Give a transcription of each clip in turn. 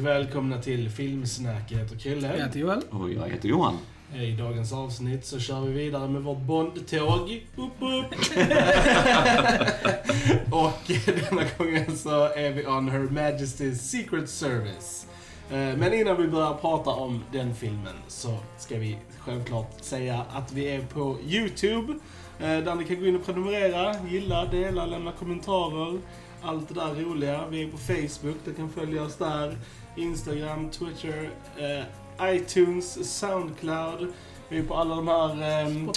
välkomna till Filmsnack. Jag heter Jag Krille. heter Joel. Och jag heter Johan. I dagens avsnitt så kör vi vidare med vårt Bond-tåg. Och denna gången så är vi on Her Majesty's Secret Service. Eh, Men innan vi börjar prata om den filmen så ska vi självklart säga att vi är på YouTube. eh, Där ni kan gå in och prenumerera, gilla, dela, lämna kommentarer. Allt det där roliga. Vi är på Facebook, du kan följa oss där. Instagram, Twitter, eh, iTunes, Soundcloud. Vi är på alla de här... ehm,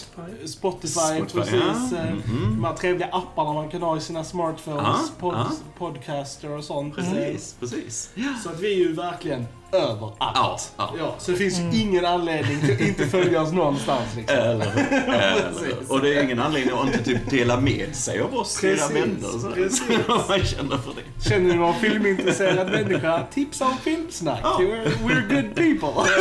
Spotify. Spotify, Spotify, precis. ja. eh, Mhm. De här trevliga apparna man kan ha i sina smartphones. Ja, pod, ja. Podcaster och sånt. Precis, precis. Så att vi är ju verkligen överallt. Ja, ja. Ja, så det finns ju ingen anledning till att inte följa oss någonstans. Liksom. Eller, eller. Och det är ingen anledning att inte typ dela med sig av oss till era vänner. Så, precis. Om man känner för det. Känner ni någon filmintresserad människa? Tipsa om Filmsnack. Ja. We're, we're good people.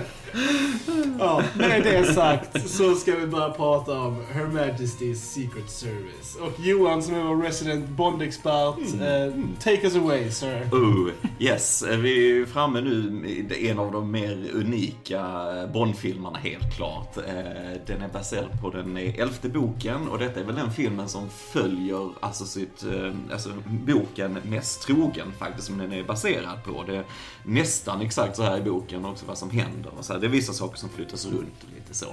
Ah. Ja, med det sagt så ska vi börja prata om Her Majesty's Secret Service. Och Johan som är vår resident Bond-expert, eh, take us away sir. Oh, yes, vi är framme nu med en av de mer unika Bond-filmerna helt klart. Eh, Den är baserad på den elfte boken och detta är väl den filmen som följer alltså, sitt, eh, alltså boken mest trogen faktiskt som den är baserad på. Det är nästan exakt så här i boken också vad som händer. Och så här. Det är vissa saker som flyttas runt och lite så.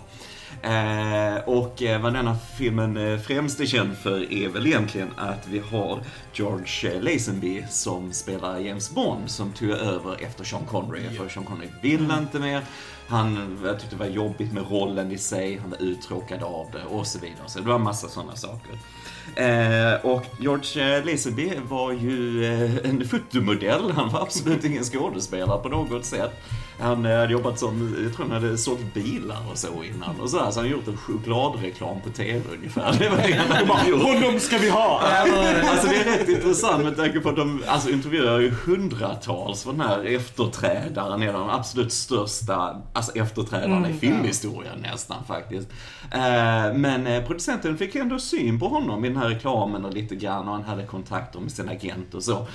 Eh, och eh, vad denna filmen eh, främst är känd för är väl egentligen att vi har George Lazenby som spelar James Bond som tog över efter Sean Connery. För Sean Connery ville inte mer. Han jag tyckte det var jobbigt med rollen i sig, han var uttråkad av det och så vidare. Så det var en massa sådana saker. Eh, och George Lazenby var ju en fotomodell, han var absolut ingen skådespelare på något sätt. Han eh, hade jobbat som, jag tror han hade sålt bilar och så innan och så, här, så han gjort en chokladreklam på TV ungefär. Det var det han gjort. Honom ska vi ha! Alltså det är rätt intressant med tanke på att de alltså, intervjuar ju hundratals för den här efterträdaren, en av de absolut största alltså, efterträdarna i filmhistorien nästan faktiskt. Eh, men eh, producenten fick ändå syn på honom i den här reklamen och lite grann och han hade kontakter med sin agent och så.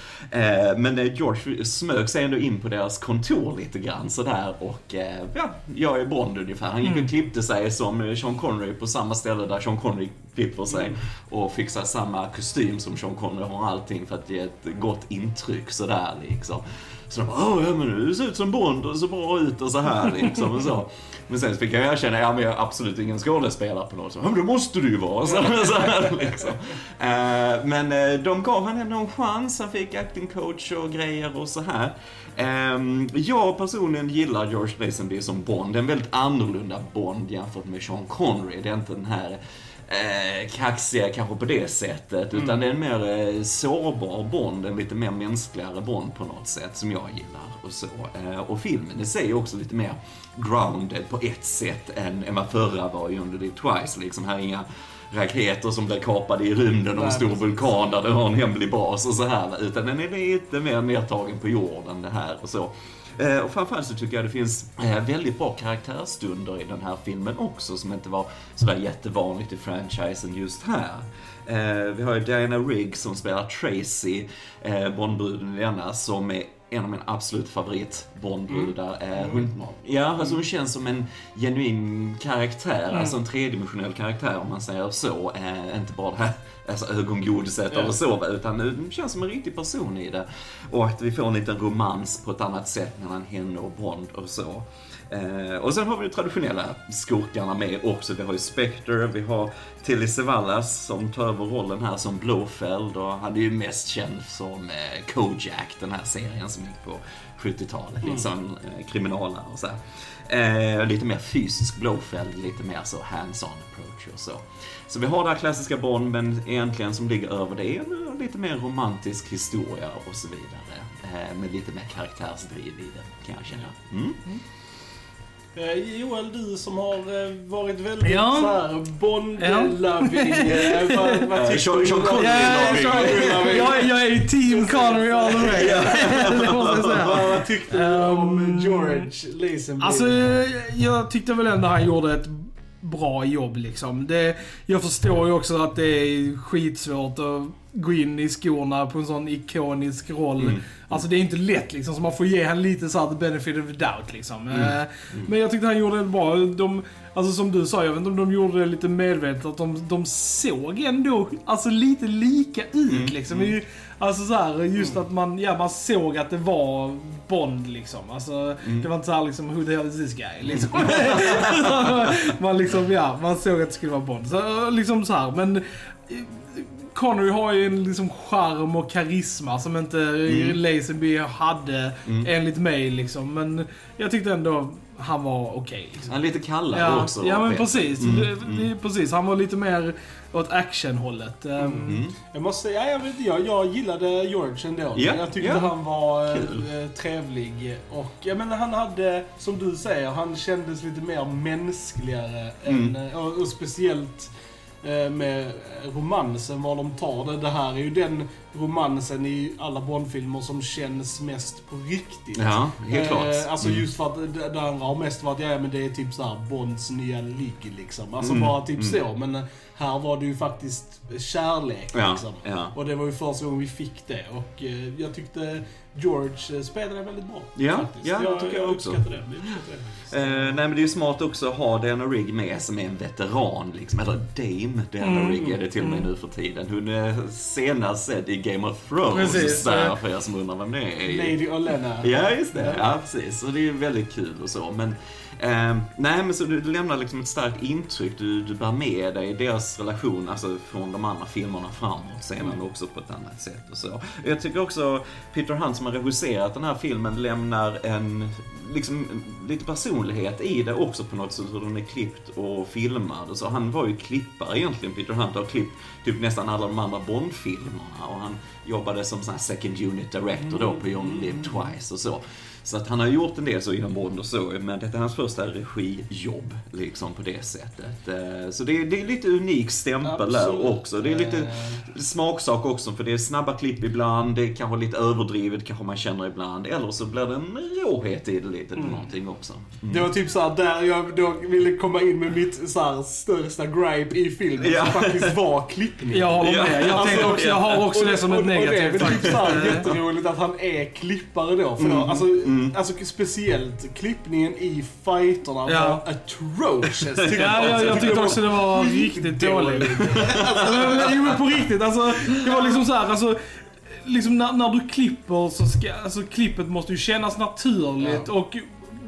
Men George smög sig ändå in på deras kontor lite grann sådär och eh, ja, jag är Bond ungefär. Han gick och klippte sig som eh, Sean Connery på samma ställe där Sean Connery klipper sig och fixar samma kostym som Sean Connery har allting för att ge ett gott intryck sådär liksom. Så de bara, "Åh, ja men du ser ut som Bond och ser bra ut och så här liksom och så. Men sen fick jag erkänna, ja men jag är absolut ingen skådespelare på något sätt. Ja men det måste du ju vara. Så, så här, liksom. Eh, men eh, de gav han ändå en chans, han fick acting coach och grejer och så här. Ehm, jag personligen gillar George Lazenby som Bond, en väldigt annorlunda Bond jämfört med Sean Connery. Det är inte den här eh, kaxiga kanske på det sättet, utan det är en mer eh, sårbar Bond, en lite mer mänskligare Bond på något sätt som jag gillar. Och, så. Eh, och filmen i sig är också lite mer grounded på ett sätt än, än vad förra var Under the Twice. Liksom, här är inga raketer som blir kapade i rymden och en stor vulkan där den har en hemlig bas och så här. Utan den är lite mer nedtagen på jorden det här och så. Eh, och framförallt så tycker jag det finns eh, väldigt bra karaktärsstunder i den här filmen också som inte var sådär jättevanligt i franchisen just här. Eh, vi har ju Diana Rigg som spelar Tracy, Bondbruden i denna, som är en av mina absolut favorit Bondbrudar. Eh, Hon, ja, alltså hon känns som en genuin karaktär, alltså en tredimensionell karaktär om man säger så. Eh, inte bara det här alltså, ögongodiset eller så, utan hon känns som en riktig person i det. Och att vi får en liten romans på ett annat sätt mellan henne och Bond och så. Eh, och sen har vi de traditionella skurkarna med också. Vi har ju Spectre, vi har Tilly Savalas som tar över rollen här som Blofeld och han är ju mest känd som eh, Kojak, den här serien som gick på 70-talet. Liksom eh, kriminalare och så. Eh, lite mer fysisk Blofeld, lite mer så hands-on approach och så. Så vi har det här klassiska Bond, men egentligen som ligger över det är en lite mer romantisk historia och så vidare. Eh, med lite mer karaktärsdriv i det, kan jag känna. Mm. Eh, Joel, du som har eh, varit väldigt Ja. så här Bond-loving. eh, vad, vad tycker du? Sean Connery Ja, loving. jag, är ju team Connery all the way. det måste jag säga. Vad, tyckte du om Ehm, George Lazenby? Alltså, jag tyckte väl ändå han gjorde ett bra jobb liksom. Det, jag förstår ju också att det är skitsvårt att gå in i skorna på en sån ikonisk roll. Mm. Alltså det är inte lätt liksom, så man får ge han lite så här the benefit of the doubt liksom. Mm. Eh, Men jag tyckte han gjorde det bra. De, alltså som du sa, jag vet inte om de gjorde det lite medvetet, att de, de såg ändå alltså lite lika ut Mm. liksom. I- Alltså så här, just att man, ja, man såg att det var Bond liksom. Alltså, Mm. det var inte så här liksom, who the hell is this guy? Liksom. man liksom, ja, man såg att det skulle vara Bond. Så, liksom så här, men eh, Connery har ju en liksom charm och karisma som inte Mm. Lazenby hade enligt mig liksom. Men jag tyckte ändå han var okej. liksom. Han är lite kallare Ja, också. ja men precis. Mm, Det, det, precis. Han var lite mer åt actionhållet. Um, Mm. Jag måste säga, ja, jag, vet, jag, jag gillade George ändå. Ja, jag tyckte ja. han var Kul. eh, trevlig. Och jag menar, han hade, som du säger, han kändes lite mer mänskligare. Mm. Än, eh, och, och speciellt eh, Eh, med romansen, var de tar det. Det här är ju den romansen i alla Bondfilmer som känns mest på riktigt. Ja, helt klart. Eh, alltså Mm. just för att det, det andra har mest varit, ja men det är typ såhär Bonds nya ligg liksom. Alltså Mm, bara typ mm. så. Men här var det ju faktiskt kärlek Ja, liksom. ja. Och det var ju första gången vi fick det. Och eh, jag tyckte George eh, spelade väldigt bra. Ja, faktiskt. ja, det tycker jag också. uppskattar det. Jag det. Eh, nej men det är ju smart också att ha Diana Rigg med som är en veteran liksom. Eller Dame Diana Mm, Rigg är det till och med nu för tiden. Hon är senast sedd i Game of Thrones. Precis, där, för er som undrar vem det är. Lady Olenna. Ja, just det. Ja, precis. Och det är väldigt kul och så. Men, eh, nej, men så du, du lämnar liksom ett starkt intryck. Du, du bär med dig deras relation, alltså från de andra filmerna framåt sedan också på ett annat sätt och så. Jag tycker också Peter Hunt som har regisserat den här filmen lämnar en, liksom, lite personlighet i det också på något sätt, hur den är klippt och filmad och så. Han var ju klippare egentligen, Peter Hunt har klippt typ nästan alla de andra Bond-filmerna och han jobbade som sån här second unit director då på You Only Live Twice och så. Så att han har gjort en del så inom Bond och så, men detta är hans första regijobb liksom på det sättet. Eh, Så det är, det är lite unik stämpel där också. Det är lite Eh, smaksak också, för det är snabba klipp ibland, det är kanske lite överdrivet kanske man känner ibland, eller så blir det en råhet i det lite, Mm. någonting också. Det var typ såhär där jag då ville komma in med mitt såhär största gripe i filmen Ja. som faktiskt var klippningen. jag håller med. Jag, Alltså, tänkte också, jag har också det som ett och, och, negativt Och det är väl typ såhär jätteroligt att han är klippare då. För då Mm. alltså, alltså speciellt klippningen i fighterna Ja. var atrocious. tycker Ja, jag, jag tyckte också det var riktigt dåligt. jo men på riktigt, alltså det var liksom så här, alltså Liksom när, när du klipper så ska, alltså klippet måste ju kännas naturligt Ja. och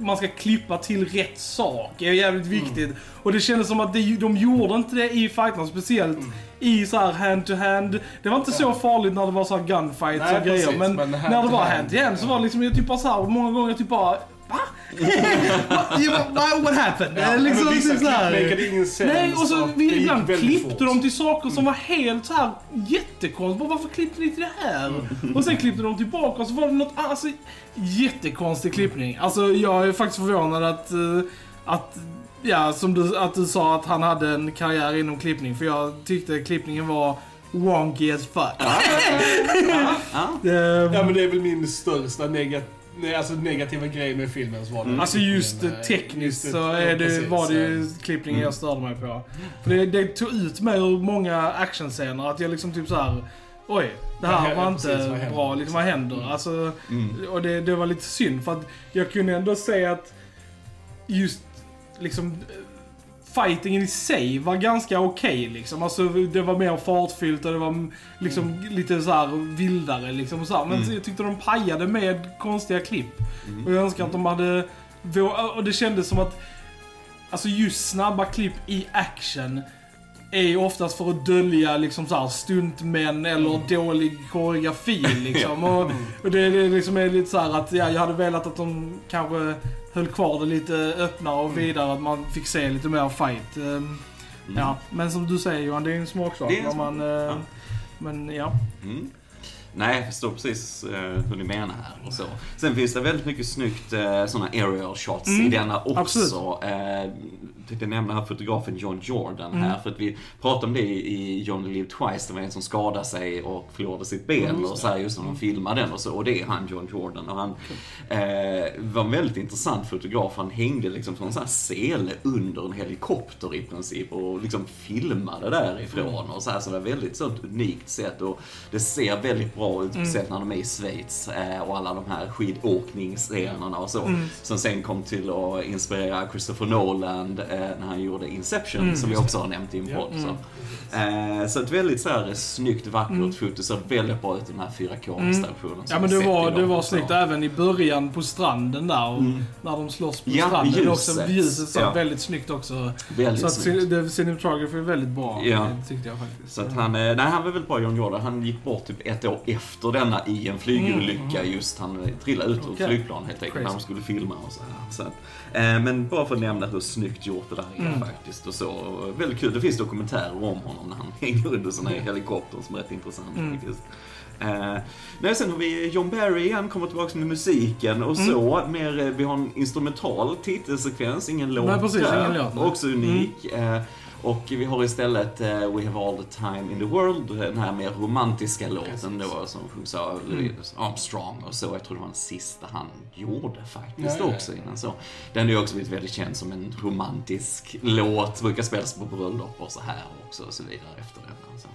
man ska klippa till rätt sak. Det är jävligt viktigt. Och det kändes som att det, de gjorde inte det i fighterna, speciellt i så här hand to hand. Det var inte så farligt när det var så här gunfights Nej, och grejer. precis, men, men hand när det to var hand. hand to hand så var det liksom, jag typ bara så här, många gånger typ bara Va? What, what, happened? Ja, liksom, men vissa klipp ingen sens. Nej, och så vi, ibland klippte fort. de till saker som var helt så här jättekonstigt. Varför klippte ni till det här? Och sen klippte de tillbaka och så var det något alltså, jättekonstig klippning. Alltså jag är faktiskt förvånad att, eh, att Ja, som du, att du sa att han hade en karriär inom klippning. För jag tyckte klippningen var wonky as fuck. Ja. Men det är väl min största negat nej, alltså negativa grej med filmen. Så var det Alltså just Men, eh, tekniskt just så är det, precis, var det ju eh, klippningen jag störde mig på. För det, det tog ut mig ur många actionscener att jag liksom typ så här. Oj, det Vad här hä- var precis, inte vad händer, bra. Liksom, vad händer? Alltså, och det, det var lite synd för att jag kunde ändå säga att just liksom fightingen i sig var ganska okej liksom. Alltså det var mer fartfyllt och det var liksom lite så här vildare liksom. Och så här. Men Mm. jag tyckte de pajade med konstiga klipp. Och jag önskar att de hade... Och det kändes som att... Alltså just snabba klipp i action är ju oftast för att dölja liksom så här stuntmän eller dålig koreografi liksom. Och, och det, det liksom är lite så att ja, jag hade velat att de kanske höll kvar det lite öppnare och vidare, att man fick se lite mer fight. Ehm, Ja, men som du säger Johan, det är en smaksak. Det är en vad man, eh, Ja. Men ja. Mm. Nej, jag förstår precis eh, hur ni menar här och så. Sen finns det väldigt mycket snyggt eh, såna aerial shots i Mm, denna också. absolut. Eh, tänkte nämna här fotografen John Jordan här, för att vi pratade om det i John Live Twice, det var en som skadade sig och förlorade sitt ben och så här, just när de filmade den och så, och det är han John Jordan. Och han eh, var en väldigt intressant fotograf, han hängde liksom från en sån här sele under en helikopter i princip och liksom filmade därifrån och så här, så det var väldigt sånt unikt sätt och det ser väldigt bra ut, speciellt när de är i Schweiz eh, och alla de här skidåkningsscenerna och så. Som sen kom till att inspirera Christopher Nolan eh, när han gjorde Inception, som vi också har nämnt i en podd. Så. Eh, så ett väldigt så här, snyggt, vackert foto, ser väldigt bra ut i den här 4K-installationen. Ja men det var, det var snyggt även i början på stranden där och när de slåss på Ja, stranden. Är också, ljuset. ljuset såg Ja. väldigt snyggt också. Väldigt så att snyggt. cinematography är väldigt bra, Ja. det tyckte jag faktiskt. Så att han, eh, nej, han var väldigt bra John Jordan. Han gick bort typ ett år efter denna i en flygolycka just. Han eh, trillade ut ur ett Okej. flygplan helt enkelt när de skulle filma och så här. Så att, eh, men bara för att nämna hur snyggt gjort det där är Mm. faktiskt. Och så. Väldigt kul. Det finns dokumentärer om honom när han hänger under sådana här helikopter som är rätt intressant Mm. faktiskt. Eh, nej, sen har vi John Barry igen, kommer tillbaka med musiken och Mm. så. Mer, eh, vi har en instrumental titelsekvens, ingen låt Nej, precis, där. ingen låt. Också unik. Eh, och vi har istället eh, We have all the time in the world, den här mer romantiska låten då som sjungs av Louis Armstrong och så. Jag tror det var den sista han gjorde faktiskt Ja, också innan så. Den är ju också blivit väldigt känd som en romantisk låt, brukar spelas på bröllop och så här också och så vidare efter den. Så.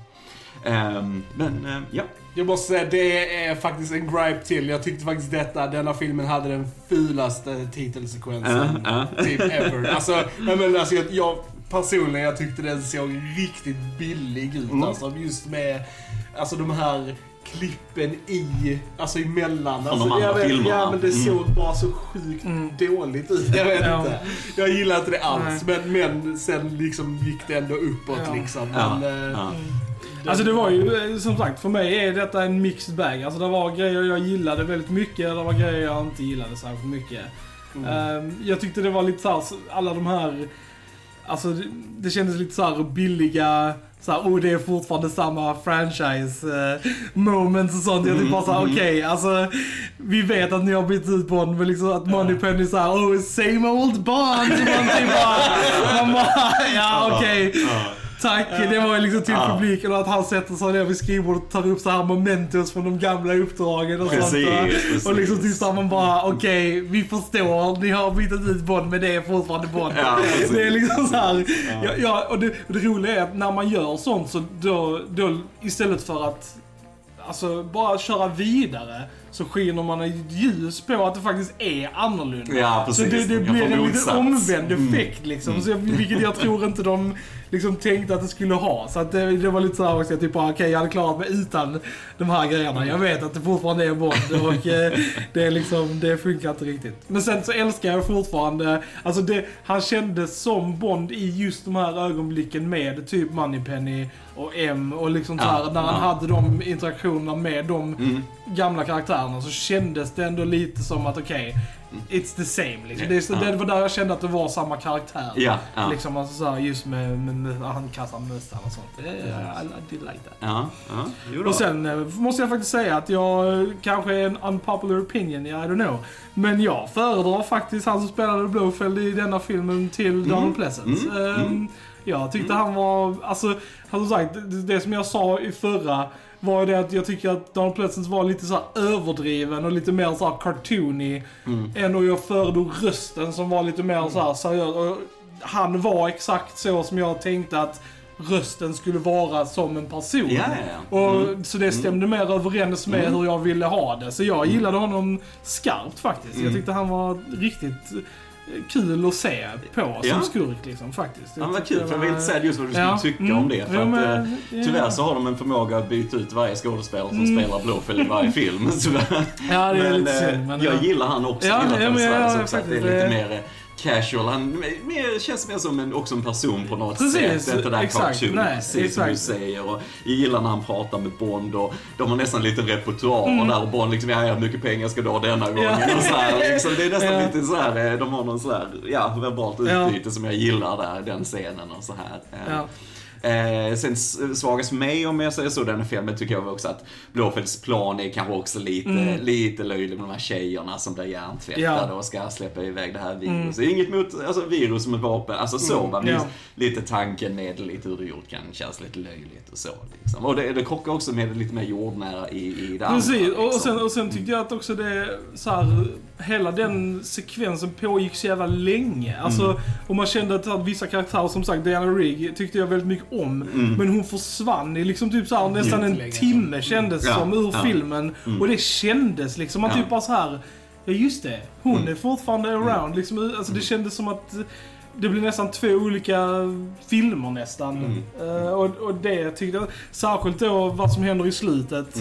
Ehm, men eh, ja, Jag måste säga, det är faktiskt en gripe till. Jag tyckte faktiskt detta, denna filmen hade den fulaste titelsekvensen Ja, ja. typ ever. Alltså, jag, menar, alltså jag, jag personligen, jag tyckte den såg riktigt billig ut. Mm. Alltså just med, alltså de här klippen i, alltså emellan. Från alltså, de andra jag vet, filmerna. Ja, men det Mm. såg bara så sjukt Mm. dåligt ut. Jag vet Ja. inte. Jag gillar inte det alls. Men, men sen liksom gick det ändå uppåt Ja. liksom. Ja, Men, eh, ja. Alltså det var ju, eh, som sagt, för mig är detta en mixed bag. Alltså det var grejer jag gillade väldigt mycket, det var grejer jag inte gillade särskilt mycket. Ehm, jag tyckte det var lite såhär, alla de här, alltså det, det kändes lite såhär billiga, såhär, oh det är fortfarande samma franchise eh, moments och sånt. Jag typ bara såhär, okej, alltså vi vet att ni har bytt ut Bond, men liksom att Moneypenny såhär, oh same old Bond. Så man typ bara, man bara, ja okej. Tack, det var ju liksom till Ja. publiken och att han sätter sig ner vid skrivbordet och tar upp så här mementos från de gamla uppdragen och Precis, sånt. precis. Och liksom såhär man bara, okej, vi förstår, ni har bytt ut Bond men det är fortfarande Bond. Ja, det är liksom så här, ja. Ja, och det, och det roliga är att när man gör sånt så då, då istället för att Alltså bara köra vidare så skiner man ett ljus på att det faktiskt är annorlunda. Ja, så precis. det, det Jag blir en liten motsats. omvänd Mm. effekt liksom. Så vilket jag tror inte de liksom tänkte att det skulle ha. Så att det, det var lite såhär också, typ okej jag hade klarat mig utan de här grejerna. Jag vet att det fortfarande är Bond och eh, det är liksom, det funkar inte riktigt. Men sen så älskar jag fortfarande, alltså det, han kändes som Bond i just de här ögonblicken med typ Moneypenny och M och liksom så Ja, när han ja. hade de interaktionerna med de Mm. Gamla karaktärerna så kändes det ändå lite som att okej, it's the same. Liksom. Det, så- det var där jag kände att det var samma karaktär. Ja, ja. Liksom alltså så här, just med, med, med han kastar mössan och sånt. Det, I, I did like that. Ja, ja. Och sen eh, måste jag faktiskt säga att jag eh, kanske är en unpopular opinion, I don't know. Men jag föredrar faktiskt han som spelade Blowfeld i denna filmen till Donald. Mm. Ehm, Mm. Jag tyckte han var, alltså, som sagt, det som jag sa i förra var ju det att jag tycker att Donald Pleasence var lite så överdriven och lite mer så här cartoony. Mm. Än och jag föredrog rösten som var lite mer så här seriös. Och Han var exakt så som jag tänkte att rösten skulle vara som en person. Ja. Och, Mm. Så det stämde mer överens med Mm. hur jag ville ha det. Så jag gillade honom skarpt faktiskt. Mm. Jag tyckte han var riktigt kul att se på som Ja. skurk liksom faktiskt. Ja, vad tyckte kul, för jag var var- intresserad just vad du skulle Ja. tycka Mm. om det. För att, men, eh, ja. Tyvärr så har de en förmåga att byta ut varje skådespelare som Mm. spelar Blåfäll i varje film. Tyvärr. Ja, det är men, lite eh, synd. Men, jag ja. gillar han också. Ja, gillar ja, men ja, Svärd ja, också, att det är lite mer eh, casual. Han mer, känns mer som en, också en person på något Precis, sätt. Inte där exakt, nej, precis som exakt. du säger. Och jag gillar när han pratar med Bond och de har nästan lite repertoar Mm. där och Bond liksom, ja, hur mycket pengar ska du ha denna gången? Och så här, liksom, det är nästan Ja. lite så här, eh, de har någon så här, ja, verbalt Ja. utbyte som jag gillar där, den scenen och så här. Eh, Ja. Eh, sen svagast för mig om jag säger så, den här filmen tycker jag också att Blåfeldts plan är kanske också lite, lite löjlig med de här tjejerna som blir hjärntvättade Mm. Ja. Mm. och ska släppa iväg det här viruset. Inget mot alltså, virus som ett vapen, alltså så va. Men Ja. lite tanken med lite hur det gjort kan kännas lite löjligt och så. Liksom. Och det, det krockar också med lite mer jordnära i, i det Precis, andra. och, och, liksom. sen, och sen tyckte jag att också det, så här, hela den sekvensen pågick så jävla länge. Alltså, Mm. och man kände att, att vissa karaktärer, som sagt Diana Rigg, tyckte jag väldigt mycket om. Mm. Men hon försvann i liksom typ så här, nästan en timme kändes Ja, som ur ja. filmen. Och det kändes liksom, man Ja. typ bara så här. Ja just det, hon Mm. är fortfarande around. Liksom, alltså det kändes som att det blir nästan två olika filmer nästan. Mm. Eh, och, och det tyckte jag, särskilt då vad som händer i slutet.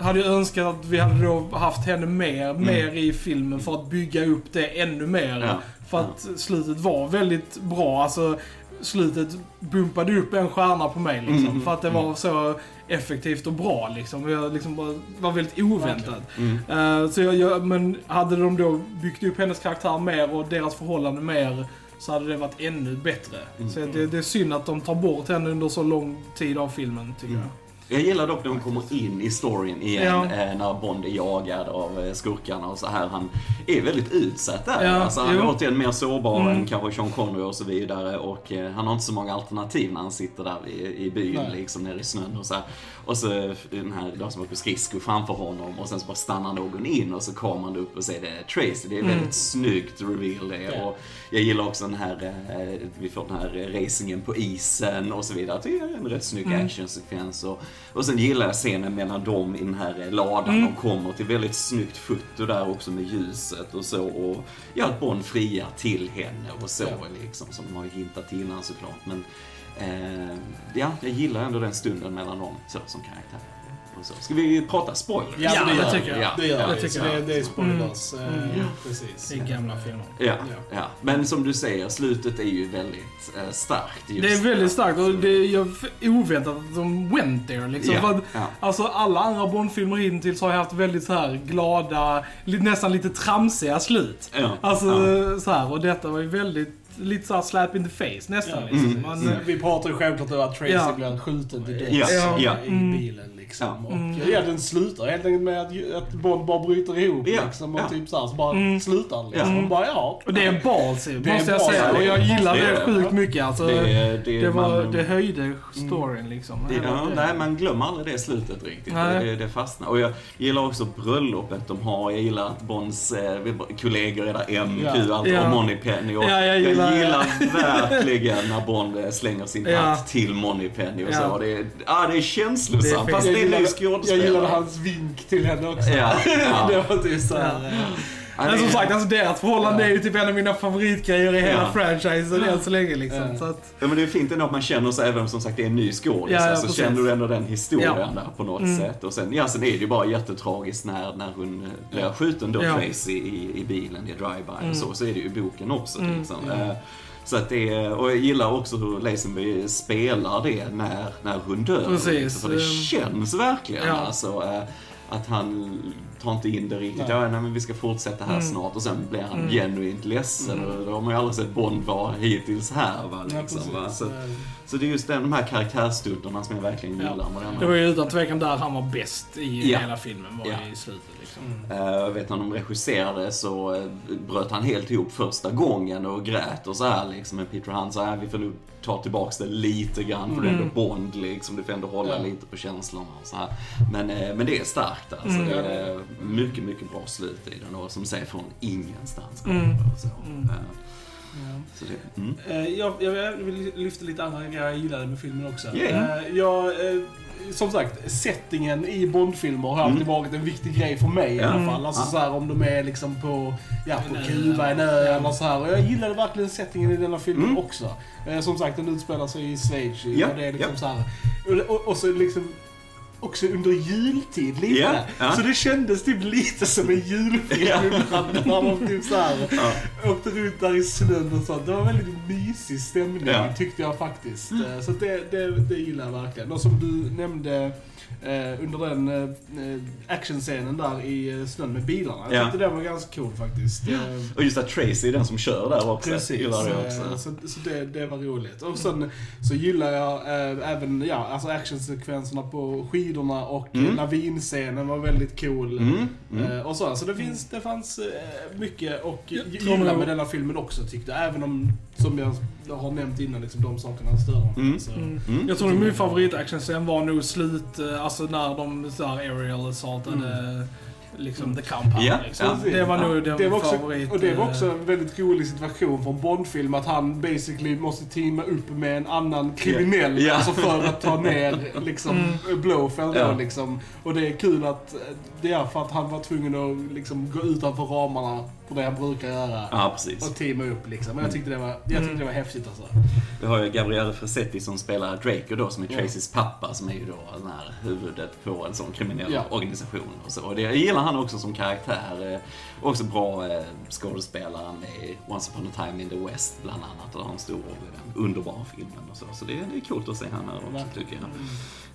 Mm. Hade jag önskat att vi hade då haft henne mer, mer i filmen för att bygga upp det ännu mer. Mm. Ja. För att slutet var väldigt bra. Alltså, slutet bumpade upp en stjärna på mig liksom. Mm. För att det var så effektivt och bra liksom. Jag liksom bara, var väldigt oväntat. Mm. Eh, så jag, jag, men hade de då byggt upp hennes karaktär mer och deras förhållande mer så hade det varit ännu bättre. Mm. Så det, det är synd att de tar bort henne under så lång tid av filmen, tycker Mm. jag. Jag gillar dock när hon kommer in i storyn igen, Ja. eh, när Bond är jagad av eh, skurkarna och så här. Han är väldigt utsatt där. Ja, alltså, han är återigen mer sårbar Mm. än kanske Sean Connery och så vidare. Och eh, han har inte så många alternativ när han sitter där i, i byn, Nej. liksom nere i snön och så här. Och så den här, de som åker skridskor framför honom och sen så bara stannar någon in och så kommer han upp och säger det är Tracy. Det är Mm. väldigt snyggt reveal det. Ja. Och jag gillar också den här, eh, vi får den här racingen på isen och så vidare. Det är en rätt snygg Mm. actionsekvens. Och, och sen gillar jag scenen mellan dem i den här ladan Mm. de kommer till. Väldigt snyggt foto där också med ljuset och så. Och ja, att Bond friar till henne och så Ja. liksom. Som de har hintat till innan såklart. Men eh, ja, jag gillar ändå den stunden mellan dem så, som karaktär. Och så. Ska vi prata spoilers? Ja, Ja, det det tycker jag. Det gör Jag vi. tycker Så det, det. det är spoilers. Mm. Eh, Mm. Precis. Det är gamla filmer. Ja, Ja. ja. Men som du säger, slutet är ju väldigt eh, starkt. Just Det är väldigt starkt och det är oväntat att de went there liksom. Ja, att, ja. Alltså alla andra Bond-filmer hittills har haft väldigt så här glada, nästan lite tramsiga slut. Ja, Alltså ja. så här och detta var ju väldigt, lite så här slap in the face nästan Ja. liksom. Mm. Man, Så Vi pratar ju självklart om att Tracy Ja. blir skjuten till döds Ja, ja. i Mm. bilen liksom. Och Mm. ja, den slutar helt enkelt med att, att Bond bara bryter ihop Ja, liksom. Och ja. typ så, här, så bara Mm. slutar liksom. Och bara ja. Och det är Det är måste jag säga. Och jag gillar det det, sjukt mycket. Alltså, Det, det, det, var, man, det höjde storyn liksom. Ja, det. nej, man glömmer aldrig det slutet riktigt. Det, det fastnar. Och jag gillar också bröllopet de har. Jag gillar att Bonds eh, kollegor är där, MQ, Ja. allt, Ja. och Moneypenny. Och Ja, jag gillar- verkligen när Bond eh, slänger sin Ja. hatt till Moneypenny och Ja. så. Det är, ah, det är känslosamt, Det är fint. fast det är en ny jag gillade hans vink till henne också. Ja, ja. det var typ såhär... Ja. Men det som sagt, alltså deras förhållande Ja. är ju typ en av mina favoritgrejer i hela Ja. franchisen än så länge liksom. Ja. Så att, Ja, men det är fint ändå att man känner sig, även om som sagt det är en ny skådis, Ja, ja, så precis. känner du ändå den historien Ja. där på något Mm. sätt. Och sen, ja, sen är det ju bara jättetragiskt när, när hon eh, blir skjuten då, Ja. Tracy, i, i bilen, i drive-by Mm. och så. Så är det ju i boken också. Mm. Liksom. Mm. Så att det är, och jag gillar också hur Lazenby spelar det när, när hon dör. Precis. Liksom, för det Ehm. känns verkligen Ja. alltså. eh, Att han tar inte in det riktigt. Ja, nej, men vi ska fortsätta här Mm. snart. Och sen blir han Mm. genuint ledsen. Och då har man ju aldrig sett Bond vara hittills här. Va, Ja, liksom, va? precis. Så, så det är just den, de här karaktärstunderna som jag verkligen Ja. gillar den det var ju utan tvekan där han var bäst i Ja. hela filmen, var Ja. i slutet. Mm. Jag vet när de regisserade så eh, bröt han helt ihop första gången och grät och så här liksom. Men Peter Hunt sa, "Ja, vi får nog ta tillbaks det lite grann för det är Mm. ändå Bond liksom. Du får ändå hålla Ja. lite på känslorna och så här. Men, eh, men det är starkt alltså. Mm. Det är mycket, mycket bra slut i den och som säger från ingenstans. Mm. Och Så. Mm. Ja. så det, mm. Eh, Jag, jag vill lyfta lite andra grejer jag gillade med filmen också. Yeah. Eh, Jag, eh, som sagt, settingen i Bondfilmer har alltid Mm. varit en viktig grej för mig i alla Mm. fall. Alltså Ja. så här, om de är liksom på, ja, på En. Kuba, en ö eller så här. Och jag gillade verkligen settingen i denna filmen Mm. också. Som sagt, den utspelar sig i Schweiz. Ja, och det är liksom ja. så här. Och, och, och så liksom också under jultid lite. Ja, ja. Så det kändes typ lite som en julfilm Ja. ibland. När de typ såhär Ja. åkte runt där i snön och sånt. Det var väldigt mysig stämning tyckte jag faktiskt. Eh, Så det, det, det gillar jag verkligen. Och som du nämnde under den eh, actionscenen där i eh, snön med bilarna. Jag Ja. tyckte det var ganska cool faktiskt. Eh, Och just att Tracy är den som kör där också. Precis, Gillar det eh, också. så, så det, det var roligt. Och sen så gillar jag eh, även ja, alltså actionsekvenserna på skidorna och Mm. lavinscenen var väldigt cool. Mm, mm. Eh, och så, så det, finns, det fanns eh, mycket och tror gilla med denna filmen också tyckte jag. Även om, som jag har nämnt innan, liksom, de sakerna stör mig. Mm. Så. Mm. Mm. Jag tror att min favorit actionscen var nog slut, eh, alltså när de så här aerial assaultade liksom the compound. Ja, liksom. ja. Det var nog den Det var också, favorit. och det var också eh, en väldigt rolig situation från Bondfilm att han basically måste teama upp med en annan kriminell Ja. alltså för att ta ner liksom Blowfell då Ja. liksom. Och det är kul att det är för att han var tvungen att liksom gå utanför ramarna på det han brukar göra. Ja, precis. Och teama upp liksom. Men jag tyckte det var, jag tyckte det var häftigt alltså. Vi har ju Gabriele Fressetti som spelar Draco då, som är. Tracys pappa, som är ju då den här huvudet på en sån kriminell Ja. organisation och så. Och det jag gillar han också som karaktär. Eh, Också bra eh, skådespelare med i Once upon a time in the West, bland annat. Och har en stor, eh, underbar filmen och så. Så det, det är coolt att se han här också, tycker jag.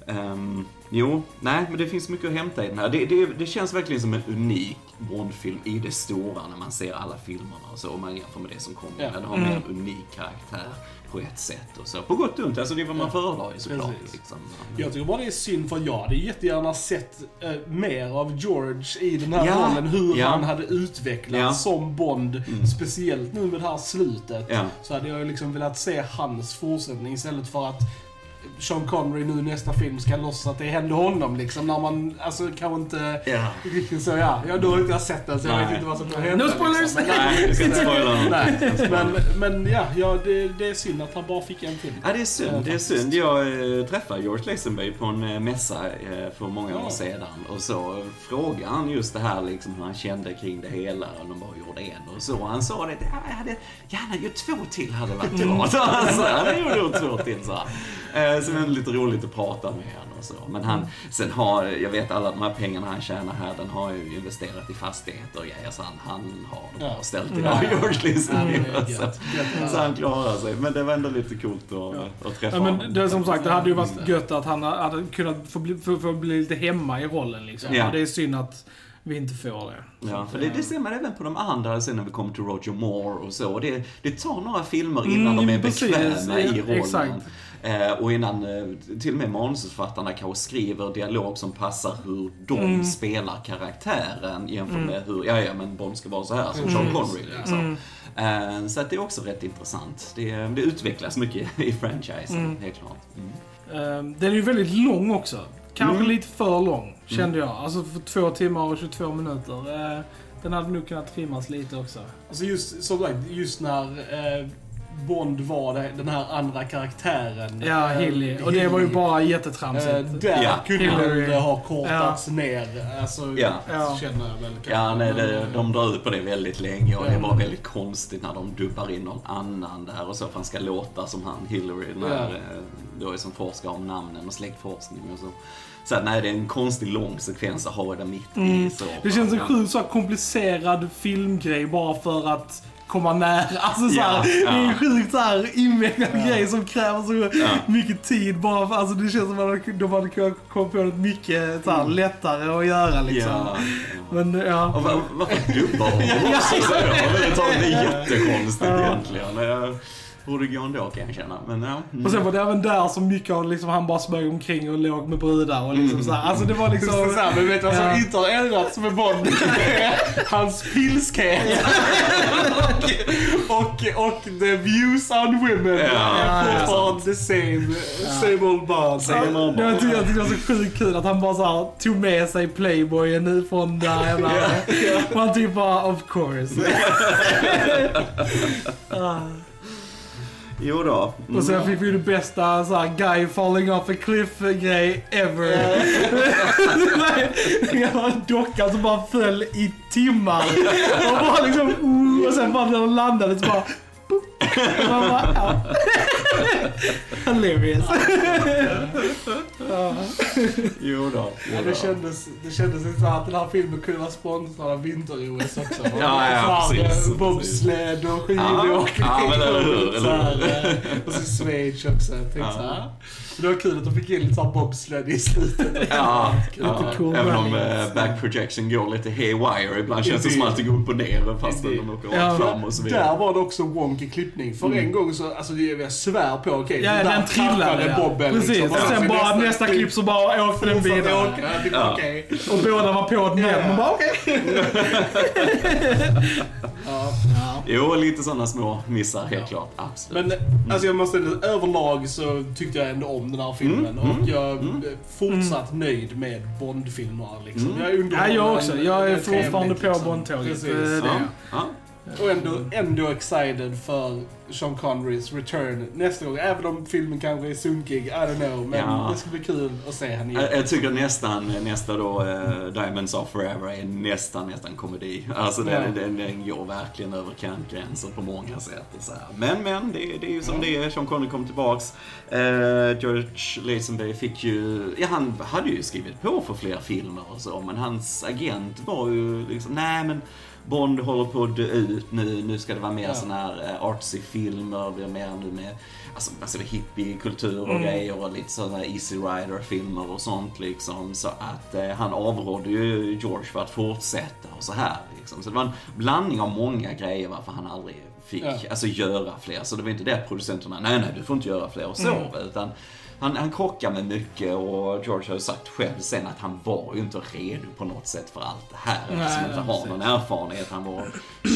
Ehm, jo, nej, men det finns mycket att hämta i den här. Det, det, det känns verkligen som en unik Bondfilm i det stora när man ser alla filmerna och så. Om man jämför med det som kommer. Ja. Den har mer en unik karaktär på ett sätt och så. På gott och ont, alltså det är vad man Ja. föredrar ju såklart. Liksom. Jag tycker bara det är synd för jag hade jättegärna sett eh, mer av George i den här Ja. rollen. Hur Ja. han hade utvecklats Ja. som Bond. Mm. Speciellt nu med det här slutet. Ja. Så hade jag liksom velat se hans fortsättning istället för att Sean Connery nu nästa film ska låtsas att det hände honom liksom. När man, alltså kanske inte Ja. riktigt så, ja. ja då har inte jag sett den så jag Nej. vet inte vad som kommer hända. No spoilers! Liksom. Men, Nej, vi ska inte spoila. Nej, men, men ja, ja det, det är synd att han bara fick en film. Ja, det är synd. Det är synd. Jag eh, träffade George Lazenby på en eh, mässa eh, för många år Ja. sedan. Och så frågade han just det här liksom hur han kände kring det hela. Och de bara gjorde en och så. Han sa det, ja, jag hade gärna gjort två till hade varit bra. Så han sa, ja, det gjorde två till så. Eh, Så det är lite roligt att prata med honom och så. Men han, sen har, jag vet alla de här pengarna han tjänar här, den har ju investerat i fastigheter och grejer. Så han, han har bra Ja. ställt idag, Ja. George Lazenby. Ja, det är Så, så han klarar sig. Men det var ändå lite coolt att, att träffa Ja, honom. men det, är som sagt, det hade ju varit gött att han hade kunnat få bli, få, få bli lite hemma i rollen liksom. Ja. Och det är synd att vi inte får det. Ja, för det, det ser man även på de andra sen när vi kommer till Roger Moore och så. Det, det tar några filmer innan Mm, de är precis. bekväma i rollen. exakt. Eh, och innan eh, till och med manusförfattarna kanske skriver dialog som passar hur de Mm. spelar karaktären jämfört med hur, ja ja men Bond ska vara så här som Sean Connery liksom. Mm. Eh, så att det är också rätt intressant. Det, det utvecklas mycket i franchisen, Mm. helt klart. Mm. Ehm, Den är ju väldigt lång också. Kanske Mm. lite för lång, kände jag. Alltså för två timmar och 22 minuter. Den hade nog kunnat trimmas lite också. Alltså just, som sagt, just när eh, Bond var det, den här andra karaktären. Ja, eh, Hilly. Och det var ju Hilly. bara jättetramsigt. där Ja. kunde Hillary. det ha kortats ner. Alltså, Ja. Ja. känner jag väl. Ja, nej, det, de drar ut på det väldigt länge och det Ja. var väldigt konstigt när de dubbar in någon annan där och så för han ska låta som han Hillary, den här, Ja. eh, då är som forskar om namnen och släktforskning och så. Så att, nej, det är en konstig lång sekvens att ha där mitt i. Så, Mm. Det känns en sjukt så komplicerad filmgrej bara för att komma nära. Alltså så här, Ja, Det är ja. en sjukt så här invecklad grej som kräver så Ja. mycket tid bara för, alltså det känns som att de hade kunnat komma på något mycket så här, lättare att göra liksom. Mm. Ja, ja. Men ja. Och var, varför dubbar hon också? Så det är jättekonstigt egentligen. Jag borde gå ändå kan jag känna. Men ja. Mm. Och sen var det även där som mycket av liksom, han bara smög omkring och låg med brudar och liksom så här. Alltså det var liksom... Så, så här, men vet du vad som Ja. inte har ändrats med Bond? Hans pilskhet. och, och, och the views on women. Ja, är ja, fortfarande the same. Same old Bond. Same old Bond. tyckte jag tyckte det var så sjukt kul att han bara så här, tog med sig Playboyen från där jävla... Och han typ bara, of course. Ah. Jo då. Mm. Och sen fick vi det bästa så här, guy falling off a cliff-grej ever. Det var en docka som bara föll i timmar. Och bara liksom, uh, och sen bara när de landade så bara... boop. Man bara, ja. Hilarious. ja. Jo då. Ja, det, kändes, det kändes inte så att den här filmen kunde vara sponsrad av vinter-OS också. Ja, ja, här, precis, eh, Bobsled och skidåkning. Ja, men eller hur, eller eh, Och så Schweiz också. Jag tänkte Ja. så här. Det var kul att de fick in lite bobsled i slutet. Ja, ja. cool även om eh, back projection går lite haywire. Ibland känns det som att det går upp och ner fast de åker Ja. rakt fram och så vidare. Där var det också wonky klippning. För en gång så, alltså det- jag svär på, okej. Ja, där den trillade ja. Bobben. Precis, liksom. och sen så bara nästa klipp så bara åkte den vidare. Ja. okej. Och båda var på den igen. Man bara okej. Ja. Jo, lite sådana små missar helt klart. Absolut. Men alltså jag måste överlag så tyckte jag ändå om den här filmen. Mm, Och jag är fortsatt nöjd med Bond-filmer. Liksom. Mm. Jag är Ja, jag också. Jag är fortfarande på liksom. Bondtåget. Precis. Och ändå, ändå excited för Sean Connerys return nästa gång. Även om filmen kanske är sunkig, I don't know. Men Ja. det ska bli kul att se han igen. Jag, jag tycker nästan, nästa då, eh, Diamonds of Forever är nästan, nästan komedi. Alltså den, Ja. den, den går verkligen över kantgränser på många sätt. Och så här. Men, men, det, det är ju som det är. Sean Connery kom tillbaks. Eh, George Lazenby fick ju, ja han hade ju skrivit på för fler filmer och så, men hans agent var ju liksom, nej men Bond håller på att dö ut nu, nu ska det vara mer Ja. såna här eh, artsy-filmer, det blir mer nu med alltså, alltså hippie-kultur och Mm. grejer och lite sådana Easy Rider-filmer och sånt liksom. Så att eh, han avrådde ju George för att fortsätta och så här liksom. Så det var en blandning av många grejer varför han aldrig fick Ja. alltså, göra fler. Så det var inte det att producenterna, nej nej du får inte göra fler och så. Mm. Utan han, han krockar med mycket och George har ju sagt själv sen att han var ju inte redo på något sätt för allt det här. Nej, han inte har någon erfarenhet. Han var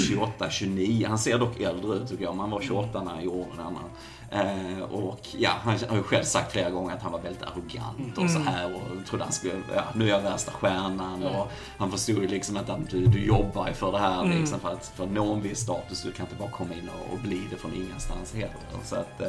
28, 29. Han ser dock äldre ut tycker jag. Men han var 28 när han gjorde den här. Eh, och ja, han har ju själv sagt flera gånger att han var väldigt arrogant och så här och trodde han skulle, ja, nu är jag värsta stjärnan och han förstod ju liksom inte att du, du jobbar ju för det här liksom för att för att nå en viss status. Du kan inte bara komma in och, och bli det från ingenstans heller. Så att, eh,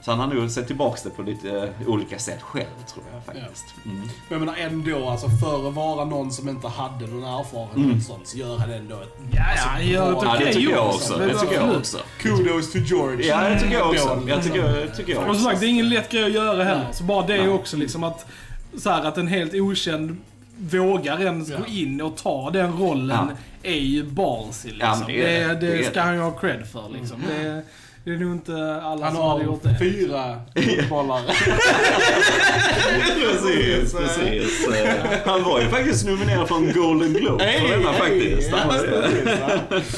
så han har nog sett tillbaks det på lite eh, olika sätt själv tror jag faktiskt. Mm. Men jag menar ändå, alltså för att vara någon som inte hade någon erfarenhet och sånt, så gör han ändå ett... Ja, alltså, ja, gör Ja, det tycker jag också. Det tycker jag också. Kudos to George. Ja, det tycker jag också. Jag tycker, tycker jag Och som också. sagt, det är ingen lätt grej att göra heller. Så bara det Nej. också liksom att, så här, att en helt okänd vågar ens Ja. gå in och ta den rollen är ju ballsy liksom. Ja, det är det, det. det, ska han ju ha cred för liksom. Det, det är nog inte alla Han som hade gjort det. fyra fotbollar. Precis, precis. Han var ju faktiskt nominerad för en Golden Globe för denna faktiskt. Han var det.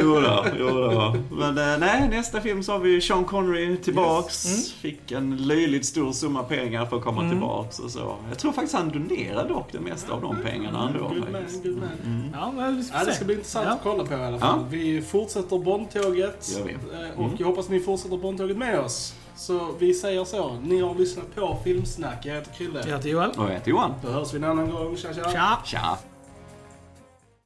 Jo då, jo då. Men eh, nej, nästa film så har vi Sean Connery tillbaks. Fick en löjligt stor summa pengar för att komma tillbaks och så. Jag tror faktiskt han donerade dock det mesta av de pengarna ändå Good man, good man. Ja, men vi ska Ja, det ska bli intressant Ja. att kolla på i alla fall. Ja. Vi fortsätter Bondtåget. Vi. Eh, Och jag hoppas ni fortsätter Bondtåget med oss. Så vi säger så. Ni har lyssnat på Filmsnack. Jag heter Krille. Jag heter Joel. Och jag heter Johan. Då hörs vi en annan gång. Tja, tja. Tja! Tja!